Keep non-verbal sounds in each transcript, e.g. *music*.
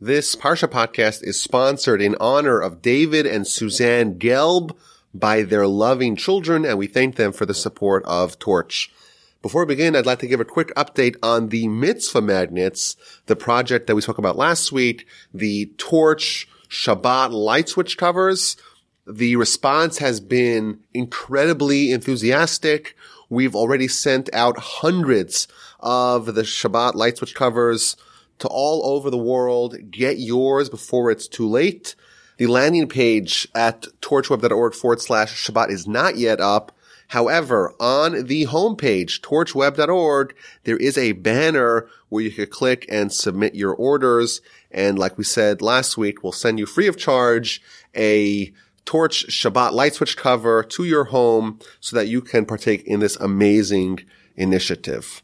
This Parsha podcast is sponsored in honor of David and Suzanne Gelb by their loving children, and we thank them for the support of Torch. Before we begin, I'd like to give a quick update on the mitzvah magnets, the project that we spoke about last week, the Torch Shabbat light switch covers. The response has been incredibly enthusiastic. We've already sent out hundreds of the Shabbat light switch covers to all over the world. Get yours before it's too late. The landing page at torchweb.org forward slash Shabbat is not yet up. However, on the homepage, torchweb.org, there is a banner where you can click and submit your orders. And like we said last week, we'll send you free of charge a Torch Shabbat light switch cover to your home so that you can partake in this amazing initiative.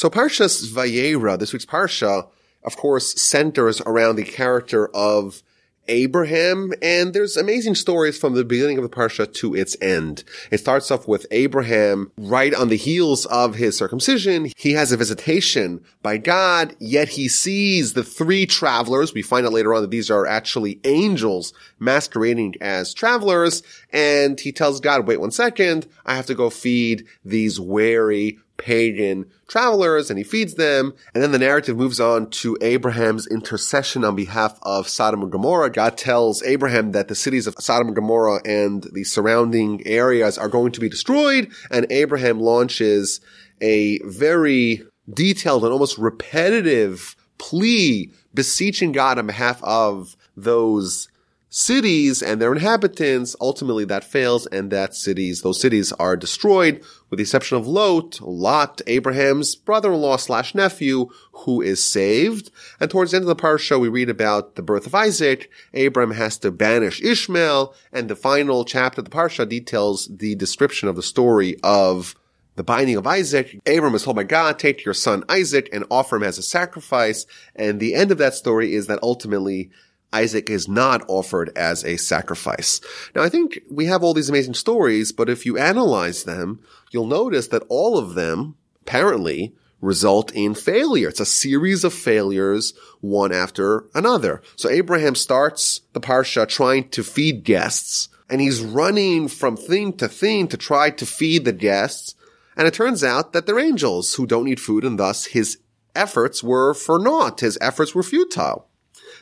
So Parshas Vayera, this week's Parsha, of course, centers around the character of Abraham, and there's amazing stories from the beginning of the Parsha to its end. It starts off with Abraham right on the heels of his circumcision. He has a visitation by God, yet he sees the three travelers. We find out later on that these are actually angels masquerading as travelers, and he tells God, wait one second, I have to go feed these wary pagan travelers and he feeds them. And then the narrative moves on to Abraham's intercession on behalf of Sodom and Gomorrah. God tells Abraham that the cities of Sodom and Gomorrah and the surrounding areas are going to be destroyed. And Abraham launches a very detailed and almost repetitive plea beseeching God on behalf of those cities and their inhabitants. Ultimately, that fails, and that cities, those cities are destroyed, with the exception of Lot, Lot, Abraham's brother-in-law slash nephew, who is saved. And towards the end of the parsha, we read about the birth of Isaac. Abraham has to banish Ishmael, and the final chapter of the parsha details the description of the story of the binding of Isaac, Abram is told by God, take your son Isaac and offer him as a sacrifice. And the end of that story is that ultimately Isaac is not offered as a sacrifice. Now, I think we have all these amazing stories, but if you analyze them, you'll notice that all of them, apparently, result in failure. It's a series of failures, one after another. So Abraham starts the Parsha trying to feed guests, and he's running from thing to thing to try to feed the guests. And it turns out that they're angels who don't need food, and thus his efforts were for naught. His efforts were futile.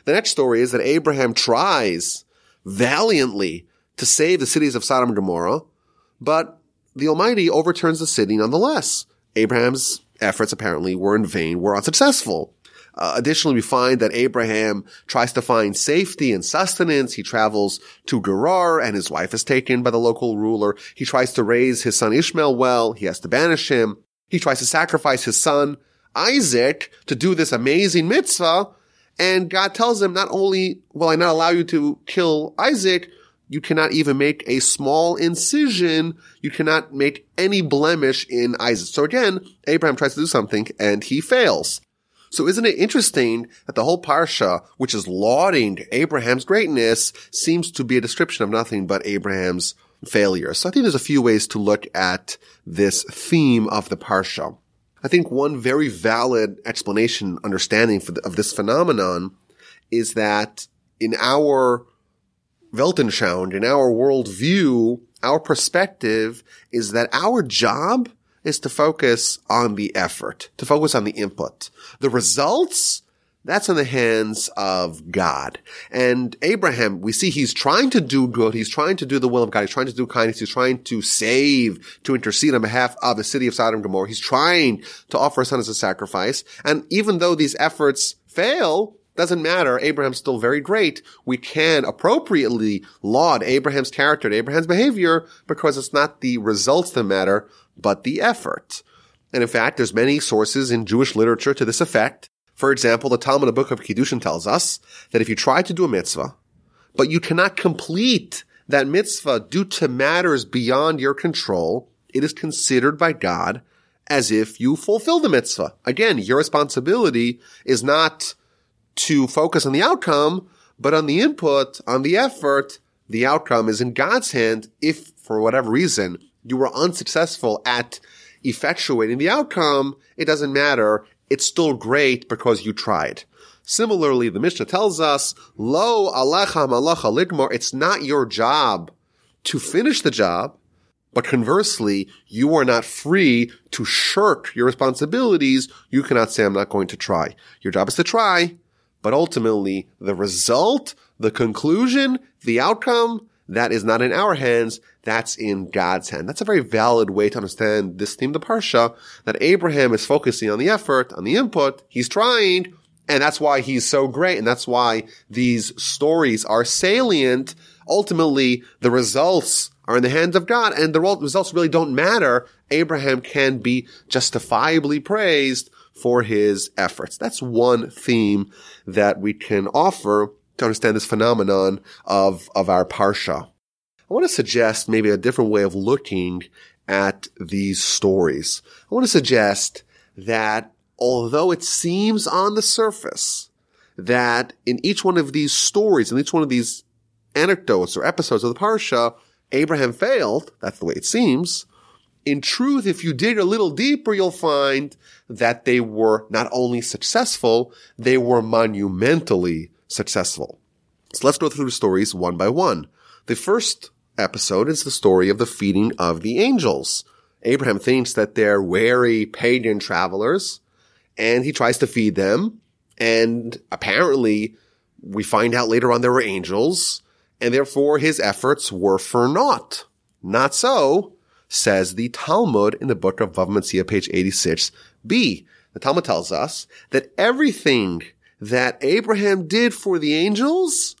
The next story is that Abraham tries valiantly to save the cities of Sodom and Gomorrah, but the Almighty overturns the city nonetheless. Abraham's efforts apparently were in vain, were unsuccessful. Uh, additionally, we find that Abraham tries to find safety and sustenance. He travels to Gerar and his wife is taken by the local ruler. He tries to raise his son Ishmael well. He has to banish him. He tries to sacrifice his son Isaac to do this amazing mitzvah, and God tells him, not only will I not allow you to kill Isaac, you cannot even make a small incision. You cannot make any blemish in Isaac. So again, Abraham tries to do something and he fails. So isn't it interesting that the whole parsha, which is lauding Abraham's greatness, seems to be a description of nothing but Abraham's failure. So I think there's a few ways to look at this theme of the parsha. I think one very valid explanation, understanding the, of this phenomenon is that in our Weltanschauung, in our worldview, our perspective is that our job is to focus on the effort, to focus on the input. The results that's in the hands of God. And Abraham, we see he's trying to do good. He's trying to do the will of God. He's trying to do kindness. He's trying to save, to intercede on behalf of the city of Sodom and Gomorrah. He's trying to offer a son as a sacrifice. And even though these efforts fail, doesn't matter. Abraham's still very great. We can appropriately laud Abraham's character and Abraham's behavior because it's not the results that matter, but the effort. And in fact, there's many sources in Jewish literature to this effect. For example, the Talmud, the book of Kiddushin tells us that if you try to do a mitzvah, but you cannot complete that mitzvah due to matters beyond your control, it is considered by God as if you fulfill the mitzvah. Again, your responsibility is not to focus on the outcome, but on the input, on the effort. The outcome is in God's hand if, for whatever reason, you were unsuccessful at effectuating the outcome. It doesn't matter it's still great because you tried. Similarly, the Mishnah tells us, Lo alecha malacha ligmar, it's not your job to finish the job, but conversely, you are not free to shirk your responsibilities. You cannot say, I'm not going to try. Your job is to try, but ultimately the result, the conclusion, the outcome, that is not in our hands. That's in God's hand. That's a very valid way to understand this theme, the Parsha, that Abraham is focusing on the effort, on the input. He's trying, and that's why he's so great. And that's why these stories are salient. Ultimately, the results are in the hands of God and the results really don't matter. Abraham can be justifiably praised for his efforts. That's one theme that we can offer to understand this phenomenon of, of our Parsha. I want to suggest maybe a different way of looking at these stories. I want to suggest that although it seems on the surface that in each one of these stories, in each one of these anecdotes or episodes of the Parsha, Abraham failed. That's the way it seems. In truth, if you dig a little deeper, you'll find that they were not only successful, they were monumentally successful. So let's go through the stories one by one. The first episode is the story of the feeding of the angels. Abraham thinks that they're wary pagan travelers and he tries to feed them. And apparently we find out later on there were angels and therefore his efforts were for naught. Not so, says the Talmud in the book of Bava Metzia, page 86b. The Talmud tells us that everything that Abraham did for the angels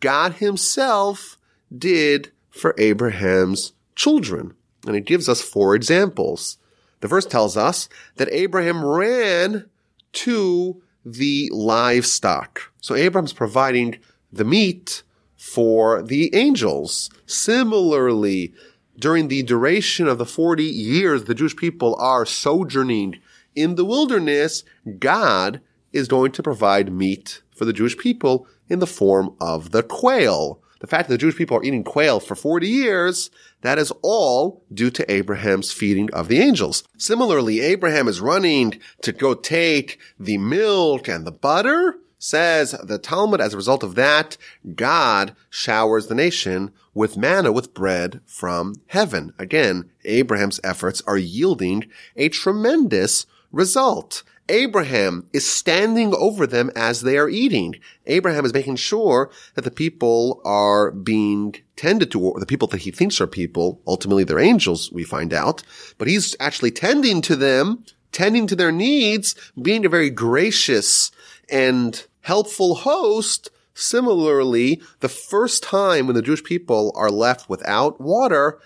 God himself did for Abraham's children. And it gives us four examples. The first tells us that Abraham ran to the livestock. So Abraham's providing the meat for the angels. Similarly, during the duration of the 40 years the Jewish people are sojourning in the wilderness, God is going to provide meat for the Jewish people in the form of the quail. The fact that the Jewish people are eating quail for 40 years, that is all due to Abraham's feeding of the angels. Similarly, Abraham is running to go take the milk and the butter. Says the Talmud, as a result of that, God showers the nation with manna, with bread from heaven. Again, Abraham's efforts are yielding a tremendous result. Abraham is standing over them as they are eating. Abraham is making sure that the people are being tended to, or the people that he thinks are people, ultimately they're angels, we find out, but he's actually tending to them, tending to their needs, being a very gracious and helpful host. Similarly, the first time when the Jewish people are left without water,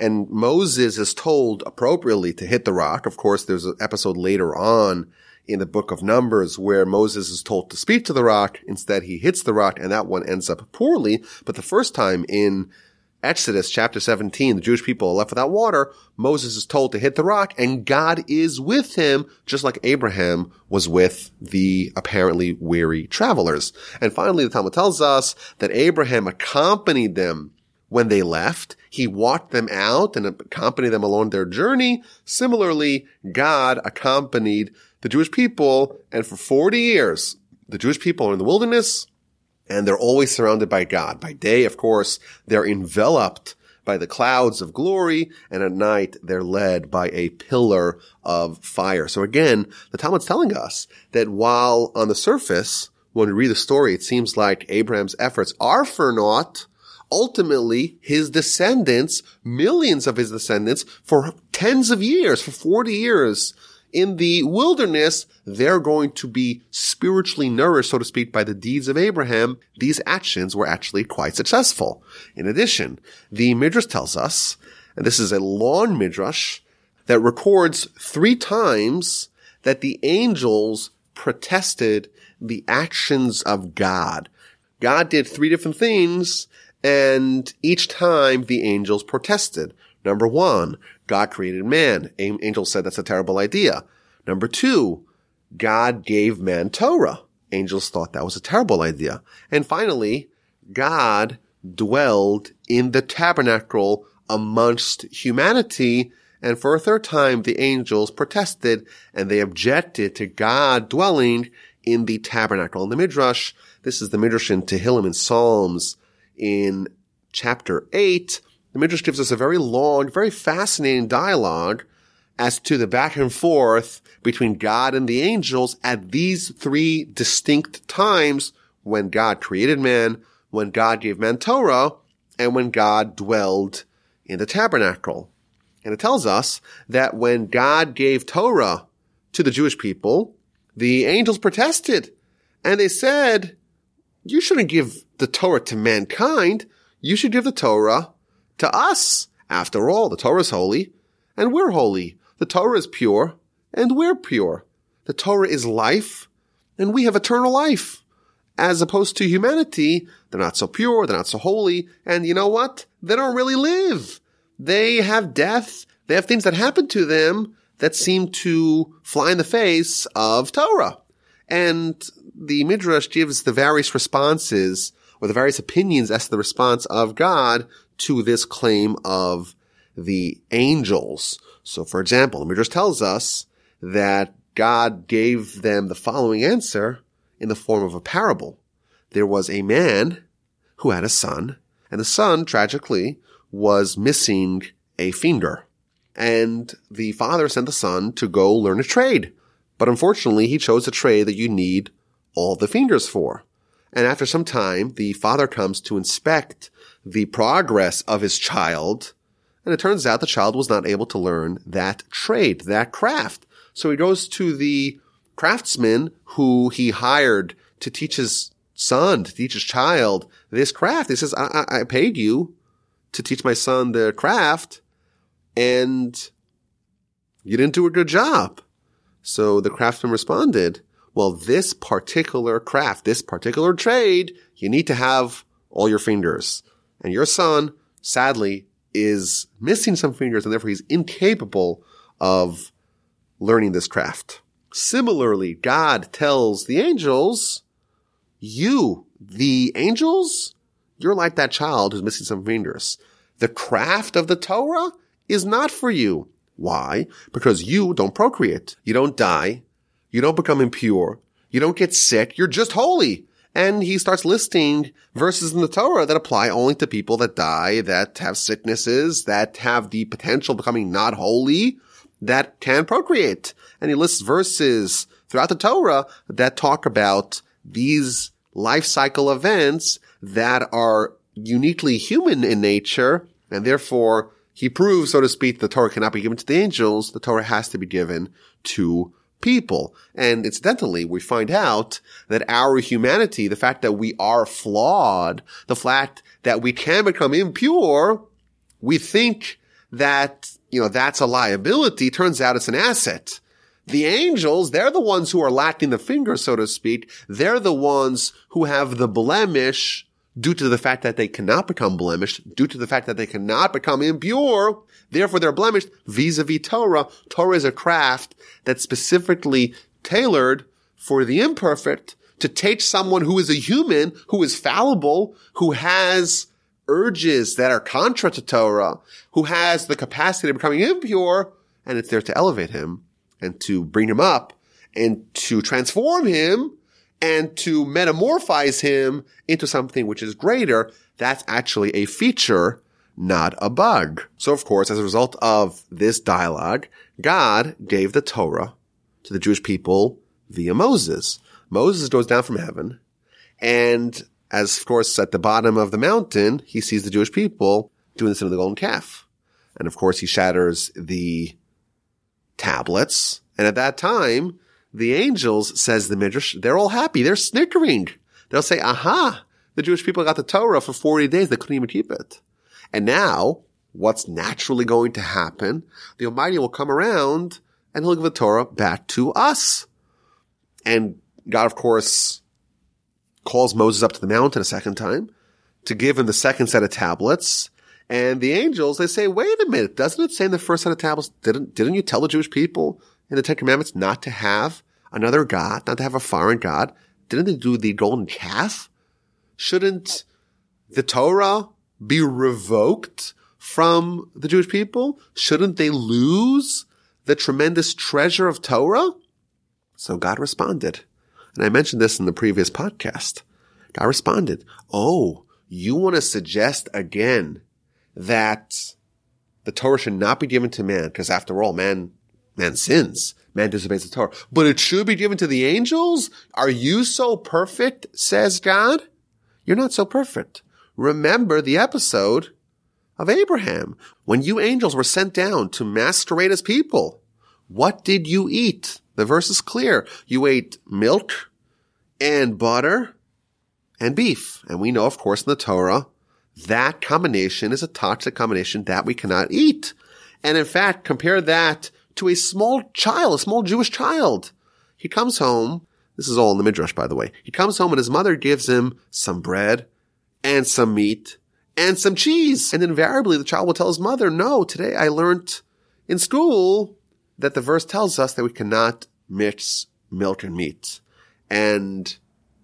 and Moses is told appropriately to hit the rock. Of course, there's an episode later on in the book of Numbers where Moses is told to speak to the rock. Instead, he hits the rock and that one ends up poorly. But the first time in Exodus chapter 17, the Jewish people are left without water. Moses is told to hit the rock and God is with him, just like Abraham was with the apparently weary travelers. And finally, the Talmud tells us that Abraham accompanied them when they left. He walked them out and accompanied them along their journey. Similarly, God accompanied the Jewish people and for 40 years, the Jewish people are in the wilderness and they're always surrounded by God. By day, of course, they're enveloped by the clouds of glory, and at night they're led by a pillar of fire. So again, the Talmud's telling us that while on the surface, when we read the story, it seems like Abraham's efforts are for naught, ultimately his descendants, millions of his descendants, for tens of years, for 40 years, in the wilderness, they're going to be spiritually nourished, so to speak, by the deeds of Abraham. These actions were actually quite successful. In addition, the Midrash tells us, and this is a long Midrash, that records three times that the angels protested the actions of God. God did three different things and each time the angels protested. Number one, God created man. Angels said that's a terrible idea. Number two, God gave man Torah. Angels thought that was a terrible idea. And finally, God dwelled in the tabernacle amongst humanity. And for a third time, the angels protested and they objected to God dwelling in the tabernacle. In the Midrash, this is the Midrash in Tehillim and Psalms in chapter 8. The Midrash gives us a very long, very fascinating dialogue as to the back and forth between God and the angels at these three distinct times when God created man, when God gave man Torah, and when God dwelled in the tabernacle. And it tells us that when God gave Torah to the Jewish people, the angels protested and they said, you shouldn't give the Torah to mankind. You should give the Torah to us. After all, the Torah is holy and we're holy. The Torah is pure and we're pure. The Torah is life and we have eternal life. As opposed to humanity, they're not so pure, they're not so holy, and you know what? They don't really live. They have death, they have things that happen to them that seem to fly in the face of Torah. And the Midrash gives the various responses or the various opinions as to the response of God to this claim of the angels. So for example, the Midrash tells us that God gave them the following answer in the form of a parable. There was a man who had a son, and the son, tragically, was missing a finger. And the father sent the son to go learn a trade. But unfortunately, he chose a trade that you need all the fingers for. And after some time, the father comes to inspect the progress of his child. And it turns out the child was not able to learn that trade, that craft. So he goes to the craftsman who he hired to teach his son, to teach his child this craft. He says, I, I, I paid you to teach my son the craft and you didn't do a good job. So the craftsman responded, well, this particular craft, this particular trade, you need to have all your fingers. And your son, sadly, is missing some fingers and therefore he's incapable of learning this craft. Similarly, God tells the angels, you, the angels, you're like that child who's missing some fingers. The craft of the Torah is not for you. Why? Because you don't procreate. You don't die. You don't become impure. You don't get sick. You're just holy. And he starts listing verses in the Torah that apply only to people that die, that have sicknesses, that have the potential becoming not holy, that can procreate. And he lists verses throughout the Torah that talk about these life cycle events that are uniquely human in nature. And therefore he proves, so to speak, the Torah cannot be given to the angels. The Torah has to be given to people. And incidentally, we find out that our humanity, the fact that we are flawed, the fact that we can become impure, we think that, you know, that's a liability. Turns out it's an asset. The angels, they're the ones who are lacking the finger, so to speak. They're the ones who have the blemish due to the fact that they cannot become blemished, due to the fact that they cannot become impure. Therefore, they're blemished vis-a-vis Torah. Torah is a craft that's specifically tailored for the imperfect to teach someone who is a human, who is fallible, who has urges that are contra to Torah, who has the capacity of becoming impure, and it's there to elevate him and to bring him up and to transform him and to metamorphize him into something which is greater. That's actually a feature, not a bug. So of course, as a result of this dialogue, God gave the Torah to the Jewish people via Moses. Moses goes down from heaven and as of course at the bottom of the mountain, he sees the Jewish people doing this in the golden calf. And of course he shatters the tablets. And at that time, the angels, says the Midrash, they're all happy. They're snickering. They'll say, aha, the Jewish people got the Torah for 40 days. They couldn't even keep it. And now, what's naturally going to happen? The Almighty will come around and he'll give the Torah back to us. And God, of course, calls Moses up to the mountain a second time to give him the second set of tablets. And the angels, they say, wait a minute, doesn't it say in the first set of tablets, didn't, didn't you tell the Jewish people in the Ten Commandments not to have another God, not to have a foreign God? Didn't they do the golden calf? Shouldn't the Torah be revoked from the Jewish people? Shouldn't they lose the tremendous treasure of Torah? So God responded. And I mentioned this in the previous podcast. God responded, Oh, you want to suggest again that the Torah should not be given to man, because after all, man, man sins. Man disobeys the Torah. But it should be given to the angels? Are you so perfect? says God. You're not so perfect. Remember the episode of Abraham when you angels were sent down to masquerade as people. What did you eat? The verse is clear. You ate milk and butter and beef. And we know, of course, in the Torah, that combination is a toxic combination that we cannot eat. And in fact, compare that to a small child, a small Jewish child. He comes home. This is all in the Midrash, by the way. He comes home and his mother gives him some bread and some meat and some cheese. And invariably the child will tell his mother, no, today I learned in school that the verse tells us that we cannot mix milk and meat. And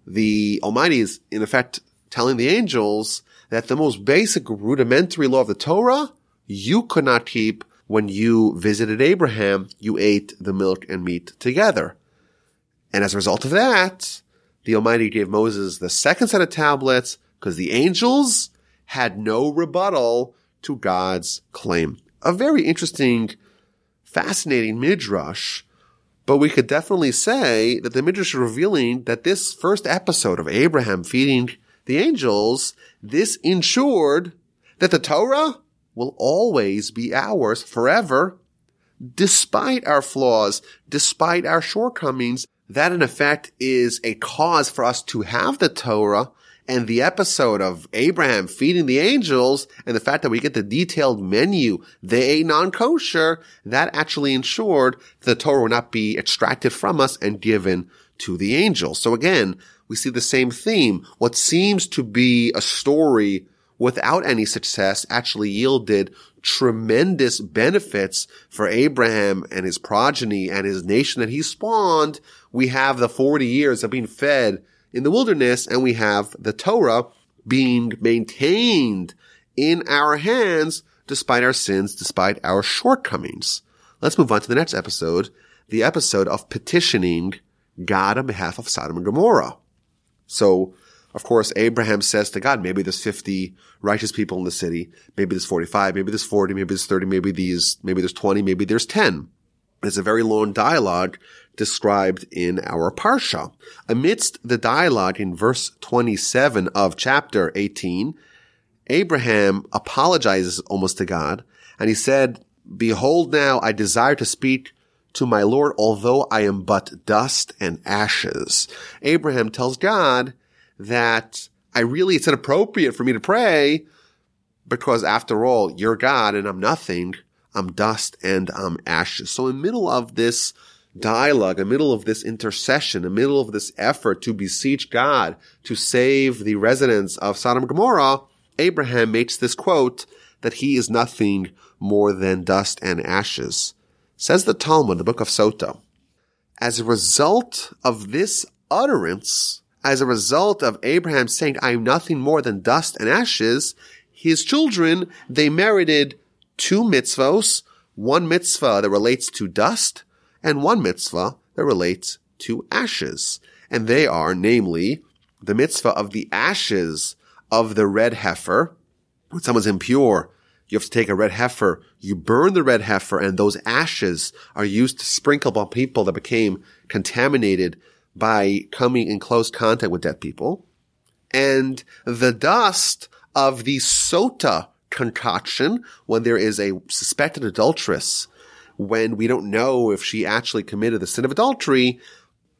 the Almighty is in effect telling the angels that the most basic rudimentary law of the Torah you could not keep when you visited Abraham. You ate the milk and meat together. And as a result of that, the Almighty gave Moses the second set of tablets because the angels had no rebuttal to God's claim. A very interesting, fascinating midrash but we could definitely say that the Midrash is revealing that this first episode of Abraham feeding the angels, this ensured that the Torah will always be ours forever, despite our flaws, despite our shortcomings. That in effect is a cause for us to have the Torah and the episode of Abraham feeding the angels and the fact that we get the detailed menu, they ate non-kosher, that actually ensured the Torah would not be extracted from us and given to the angels. So again, we see the same theme. What seems to be a story without any success actually yielded tremendous benefits for Abraham and his progeny and his nation that he spawned. We have the 40 years of being fed in the wilderness and we have the Torah being maintained in our hands despite our sins, despite our shortcomings. Let's move on to the next episode, the episode of petitioning God on behalf of Sodom and Gomorrah. So, of course, Abraham says to God, maybe there's 50 righteous people in the city. Maybe there's 45. Maybe there's 40. Maybe there's 30. Maybe these, maybe there's 20. Maybe there's 10. It's a very long dialogue described in our Parsha. Amidst the dialogue in verse 27 of chapter 18, Abraham apologizes almost to God and he said, Behold now, I desire to speak to my Lord, although I am but dust and ashes. Abraham tells God that I really, it's inappropriate for me to pray because after all, you're God and I'm nothing. I'm dust and I'm ashes. So in the middle of this dialogue, in the middle of this intercession, in the middle of this effort to beseech God to save the residents of Sodom and Gomorrah, Abraham makes this quote that he is nothing more than dust and ashes. Says the Talmud, the book of Sota. As a result of this utterance, as a result of Abraham saying, I am nothing more than dust and ashes, his children, they merited two mitzvos, one mitzvah that relates to dust and one mitzvah that relates to ashes. And they are, namely, the mitzvah of the ashes of the red heifer. When someone's impure, you have to take a red heifer, you burn the red heifer, and those ashes are used to sprinkle upon people that became contaminated by coming in close contact with dead people. And the dust of the sota concoction, when there is a suspected adulteress when we don't know if she actually committed the sin of adultery,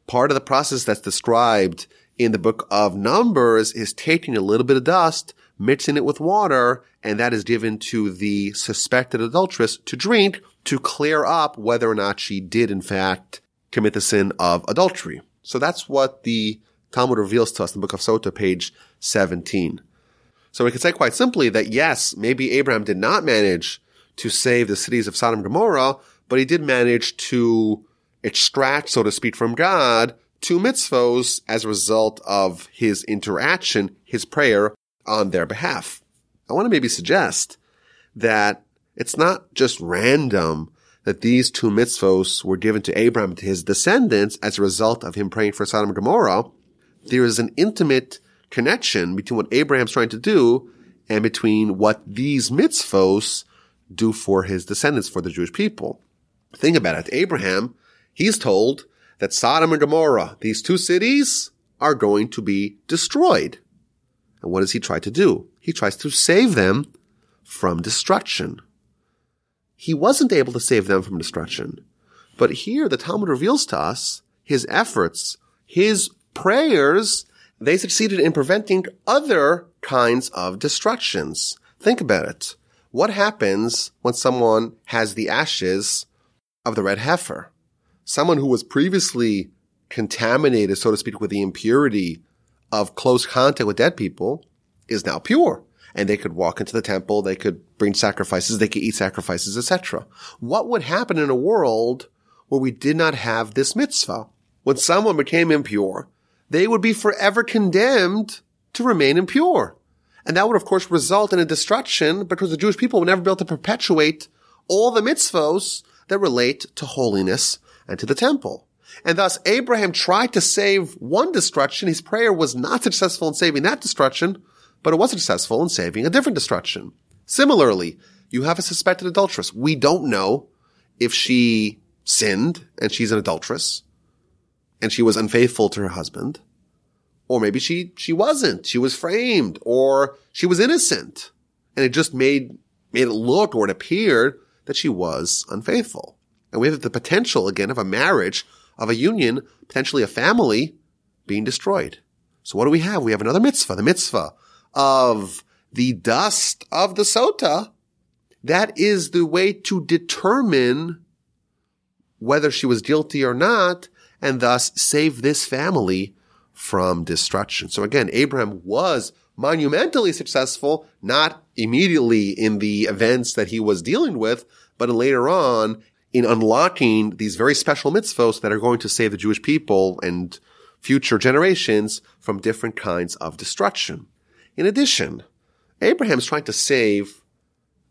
part of the process that's described in the book of Numbers is taking a little bit of dust, mixing it with water, and that is given to the suspected adulteress to drink to clear up whether or not she did in fact commit the sin of adultery. So that's what the Talmud reveals to us in the book of Sota, page 17. So we can say quite simply that yes, maybe Abraham did not manage to save the cities of Sodom and Gomorrah, but he did manage to extract, so to speak, from God two mitzvos as a result of his interaction, his prayer on their behalf. I want to maybe suggest that it's not just random that these two mitzvos were given to Abraham to his descendants as a result of him praying for Sodom and Gomorrah, there is an intimate connection between what Abraham's trying to do and between what these mitzvos do for his descendants, for the Jewish people. Think about it. Abraham, he's told that Sodom and Gomorrah, these two cities, are going to be destroyed. And what does he try to do? He tries to save them from destruction. He wasn't able to save them from destruction. But here the Talmud reveals to us his efforts, his prayers, they succeeded in preventing other kinds of destructions. Think about it. What happens when someone has the ashes of the red heifer? Someone who was previously contaminated, so to speak, with the impurity of close contact with dead people is now pure. And they could walk into the temple, they could bring sacrifices, they could eat sacrifices, etc. What would happen in a world where we did not have this mitzvah? When someone became impure, they would be forever condemned to remain impure. And that would, of course, result in a destruction because the Jewish people would never be able to perpetuate all the mitzvos that relate to holiness and to the temple. And thus, Abraham tried to save one destruction. His prayer was not successful in saving that destruction, but it was successful in saving a different destruction. Similarly, you have a suspected adulteress. We don't know if she sinned and she's an adulteress and she was unfaithful to her husband. Or maybe she, she wasn't. She was framed or she was innocent and it just made, made it look or it appeared that she was unfaithful. And we have the potential again of a marriage, of a union, potentially a family being destroyed. So what do we have? We have another mitzvah, the mitzvah of the dust of the sota. That is the way to determine whether she was guilty or not and thus save this family from destruction. So again, Abraham was monumentally successful, not immediately in the events that he was dealing with, but later on in unlocking these very special mitzvos that are going to save the Jewish people and future generations from different kinds of destruction. In addition, Abraham is trying to save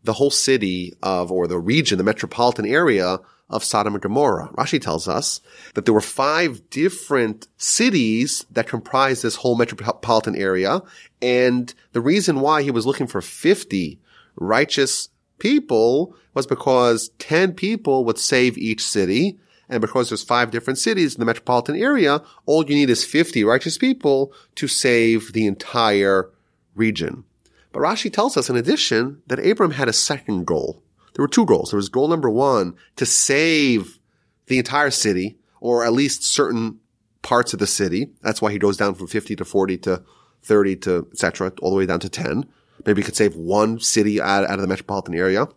the whole city of, or the region, the metropolitan area of Sodom and Gomorrah. Rashi tells us that there were five different cities that comprised this whole metropolitan area. And the reason why he was looking for 50 righteous people was because 10 people would save each city. And because there's five different cities in the metropolitan area, all you need is 50 righteous people to save the entire region. But Rashi tells us in addition that Abram had a second goal there were two goals. There was goal number one to save the entire city or at least certain parts of the city. That's why he goes down from 50 to 40 to 30 to etc. all the way down to 10. Maybe he could save one city out, out of the metropolitan area.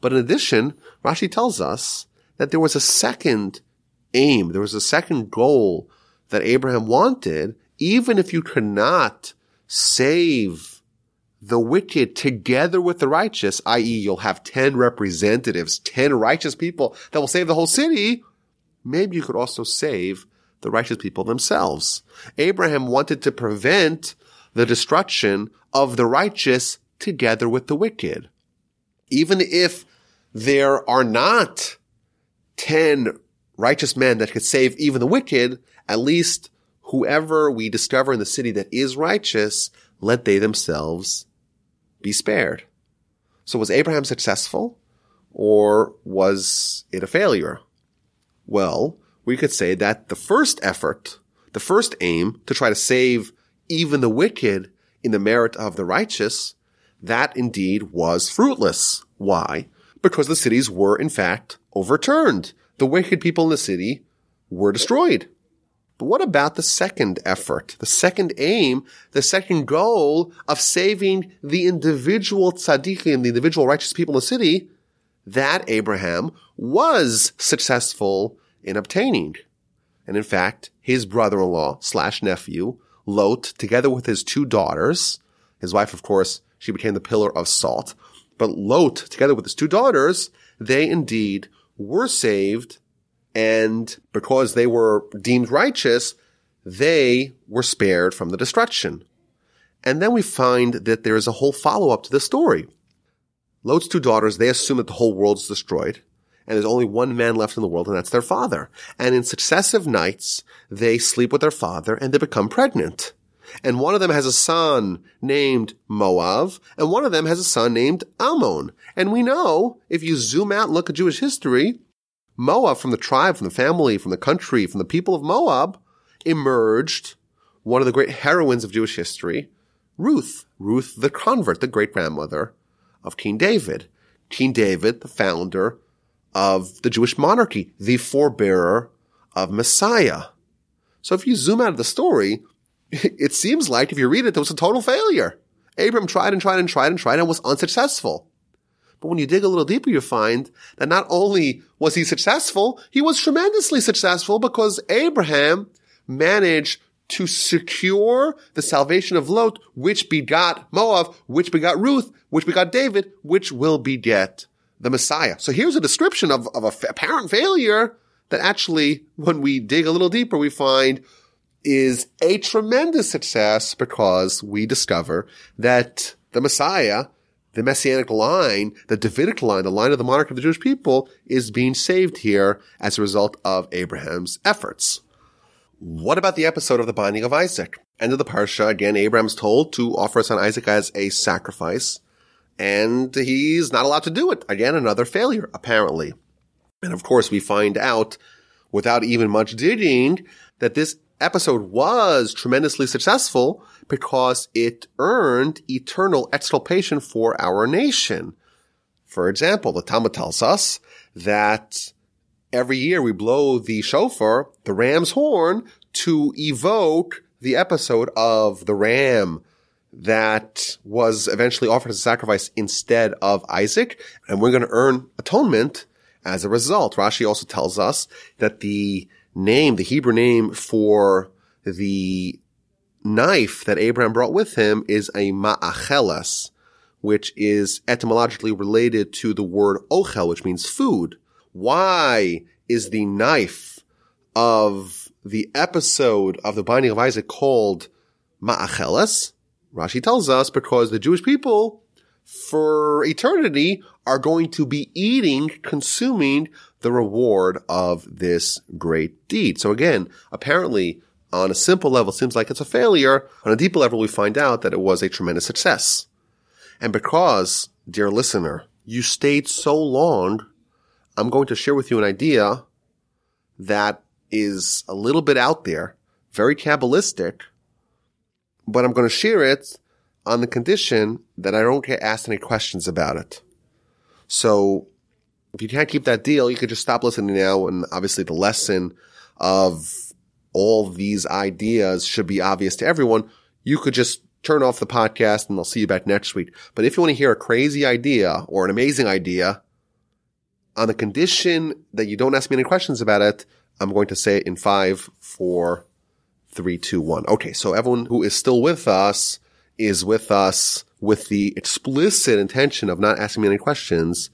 But in addition, Rashi tells us that there was a second aim. There was a second goal that Abraham wanted, even if you could not save the wicked together with the righteous, i.e. you'll have 10 representatives, 10 righteous people that will save the whole city, maybe you could also save the righteous people themselves. Abraham wanted to prevent the destruction of the righteous together with the wicked. Even if there are not 10 righteous men that could save even the wicked, at least whoever we discover in the city that is righteous, let they themselves be spared. So was Abraham successful or was it a failure? Well, we could say that the first effort, the first aim to try to save even the wicked in the merit of the righteous, that indeed was fruitless. Why? Because the cities were in fact overturned. The wicked people in the city were destroyed. But what about the second effort, the second aim, the second goal of saving the individual tzaddikim, the individual righteous people in the city that Abraham was successful in obtaining? And in fact, his brother-in-law slash nephew, Lot, together with his two daughters, his wife, of course, she became the pillar of salt, but Lot, together with his two daughters, they indeed were saved and because they were deemed righteous, they were spared from the destruction. And then we find that there is a whole follow-up to the story. Lot's two daughters, they assume that the whole world's destroyed. and there's only one man left in the world, and that's their father. And in successive nights, they sleep with their father and they become pregnant. And one of them has a son named Moav, and one of them has a son named Ammon. And we know, if you zoom out and look at Jewish history, Moab from the tribe, from the family, from the country, from the people of Moab, emerged one of the great heroines of Jewish history, Ruth. Ruth the convert, the great grandmother of King David. King David, the founder of the Jewish monarchy, the forebearer of Messiah. So if you zoom out of the story, *laughs* it seems like if you read it, there was a total failure. Abram tried and tried and tried and tried and was unsuccessful. But when you dig a little deeper, you find that not only was he successful, he was tremendously successful because Abraham managed to secure the salvation of Lot, which begot Moab, which begot Ruth, which begot David, which will beget the Messiah. So here's a description of, of apparent failure that actually, when we dig a little deeper, we find is a tremendous success because we discover that the Messiah, the messianic line, the Davidic line, the line of the monarch of the Jewish people is being saved here as a result of Abraham's efforts. What about the episode of the binding of Isaac? End of the parsha. Again, Abraham's told to offer his son Isaac as a sacrifice, and he's not allowed to do it. Again, another failure, apparently. And of course, we find out without even much digging that this episode was tremendously successful because it earned eternal exculpation for our nation. For example, the Talmud tells us that every year we blow the shofar, the ram's horn, to evoke the episode of the ram that was eventually offered as a sacrifice instead of Isaac. And we're going to earn atonement as a result. Rashi also tells us that the name, the Hebrew name for the knife that Abraham brought with him is a ma'acheles, which is etymologically related to the word ochel, which means food. Why is the knife of the episode of the binding of Isaac called Ma'acheles? Rashi tells us because the Jewish people for eternity are going to be eating, consuming the reward of this great deed. So again, apparently on a simple level, seems like it's a failure. On a deeper level, we find out that it was a tremendous success. And because, dear listener, you stayed so long I'm going to share with you an idea that is a little bit out there, very Kabbalistic, but I'm going to share it on the condition that I don't get asked any questions about it. So if you can't keep that deal, you could just stop listening now. And obviously the lesson of all these ideas should be obvious to everyone. You could just turn off the podcast and I'll see you back next week. But if you want to hear a crazy idea or an amazing idea, on the condition that you don't ask me any questions about it, I'm going to say it in five, four, three, two, one. Okay. So everyone who is still with us is with us with the explicit intention of not asking me any questions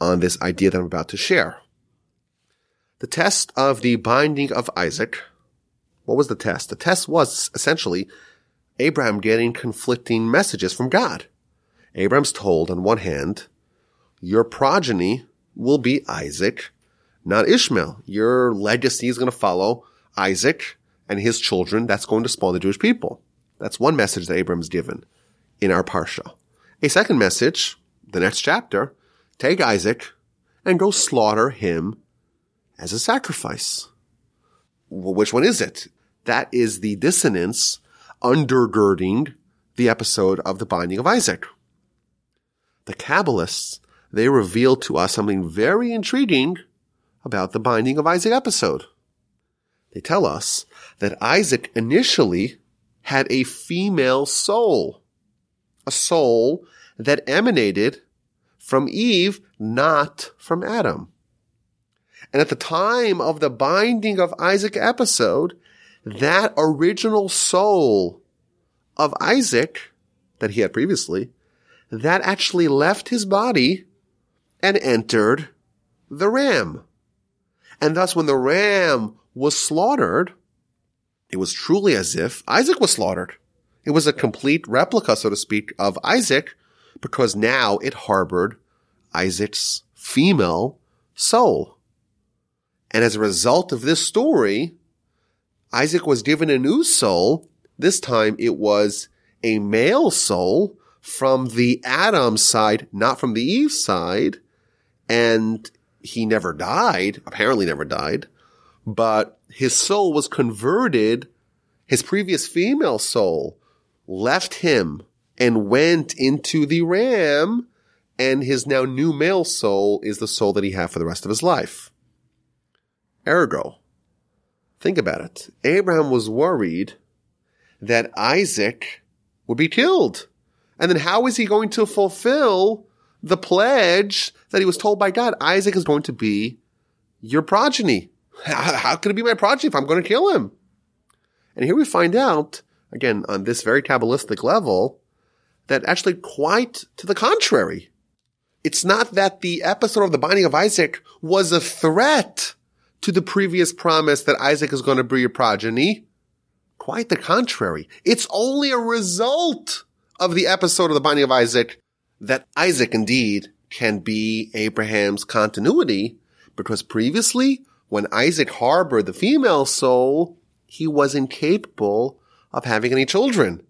on this idea that I'm about to share. The test of the binding of Isaac. What was the test? The test was essentially Abraham getting conflicting messages from God. Abraham's told on one hand, your progeny will be Isaac, not Ishmael. Your legacy is going to follow Isaac and his children. That's going to spawn the Jewish people. That's one message that Abram's given in our Parsha. A second message, the next chapter, take Isaac and go slaughter him as a sacrifice. Well, which one is it? That is the dissonance undergirding the episode of the binding of Isaac. The Kabbalists they reveal to us something very intriguing about the binding of Isaac episode. They tell us that Isaac initially had a female soul, a soul that emanated from Eve, not from Adam. And at the time of the binding of Isaac episode, that original soul of Isaac that he had previously, that actually left his body and entered the ram. And thus when the ram was slaughtered, it was truly as if Isaac was slaughtered. It was a complete replica, so to speak, of Isaac because now it harbored Isaac's female soul. And as a result of this story, Isaac was given a new soul. This time it was a male soul from the Adam side, not from the Eve side. And he never died, apparently never died, but his soul was converted. His previous female soul left him and went into the ram and his now new male soul is the soul that he had for the rest of his life. Ergo, think about it. Abraham was worried that Isaac would be killed. And then how is he going to fulfill the pledge that he was told by God? Isaac is going to be your progeny. How, can it be my progeny if I'm going to kill him? And here we find out, again, on this very Kabbalistic level, that actually quite to the contrary. It's not that the episode of the binding of Isaac was a threat to the previous promise that Isaac is going to be your progeny. Quite the contrary. It's only a result of the episode of the binding of Isaac that Isaac indeed can be Abraham's continuity because previously when Isaac harbored the female soul, he was incapable of having any children.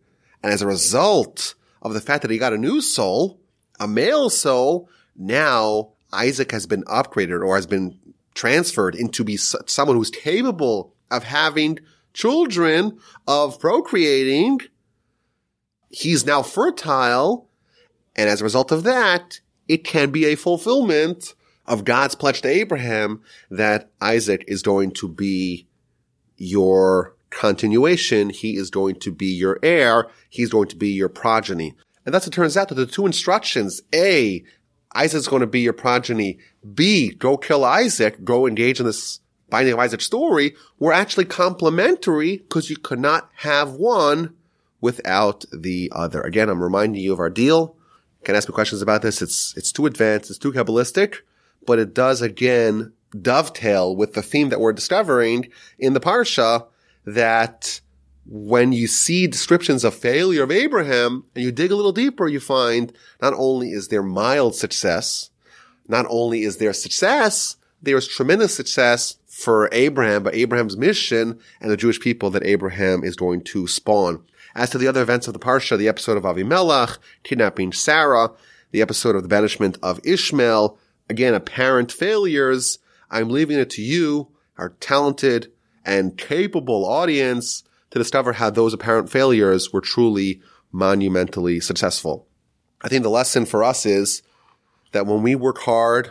And as a result of the fact that he got a new soul, a male soul, now Isaac has been upgraded or has been transferred into be someone who's capable of having children, of procreating. He's now fertile. And as a result of that, it can be a fulfillment of God's pledge to Abraham that Isaac is going to be your continuation. He is going to be your heir. He's going to be your progeny. And thus it turns out that the two instructions, A, Isaac's going to be your progeny. B, go kill Isaac, go engage in this binding of Isaac story, were actually complementary because you could not have one without the other. Again, I'm reminding you of our deal. You can ask me questions about this. It's, it's too advanced. It's too Kabbalistic, but it does again dovetail with the theme that we're discovering in the Parsha that when you see descriptions of failure of Abraham and you dig a little deeper, you find not only is there mild success, not only is there success, there is tremendous success for Abraham, but Abraham's mission and the Jewish people that Abraham is going to spawn. As to the other events of the Parsha, the episode of Avimelech, kidnapping Sarah, the episode of the banishment of Ishmael, again, apparent failures, I'm leaving it to you, our talented and capable audience, to discover how those apparent failures were truly monumentally successful. I think the lesson for us is that when we work hard,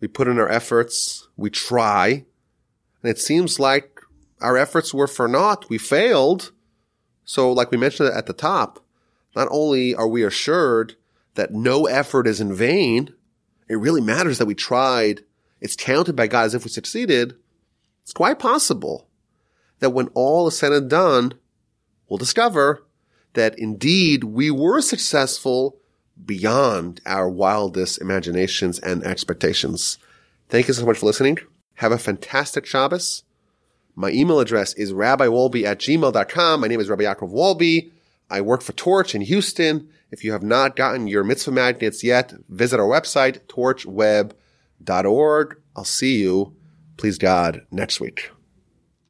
we put in our efforts, we try, and it seems like our efforts were for naught. We failed. So like we mentioned at the top, not only are we assured that no effort is in vain, it really matters that we tried. It's counted by God as if we succeeded. It's quite possible that when all is said and done, we'll discover that indeed we were successful beyond our wildest imaginations and expectations. Thank you so much for listening. Have a fantastic Shabbos. My email address is rabbiwolbe at gmail.com. My name is Rabbi Yaakov Wolbe. I work for Torch in Houston. If you have not gotten your mitzvah magnets yet, visit our website, torchweb.org. I'll see you, please God, next week.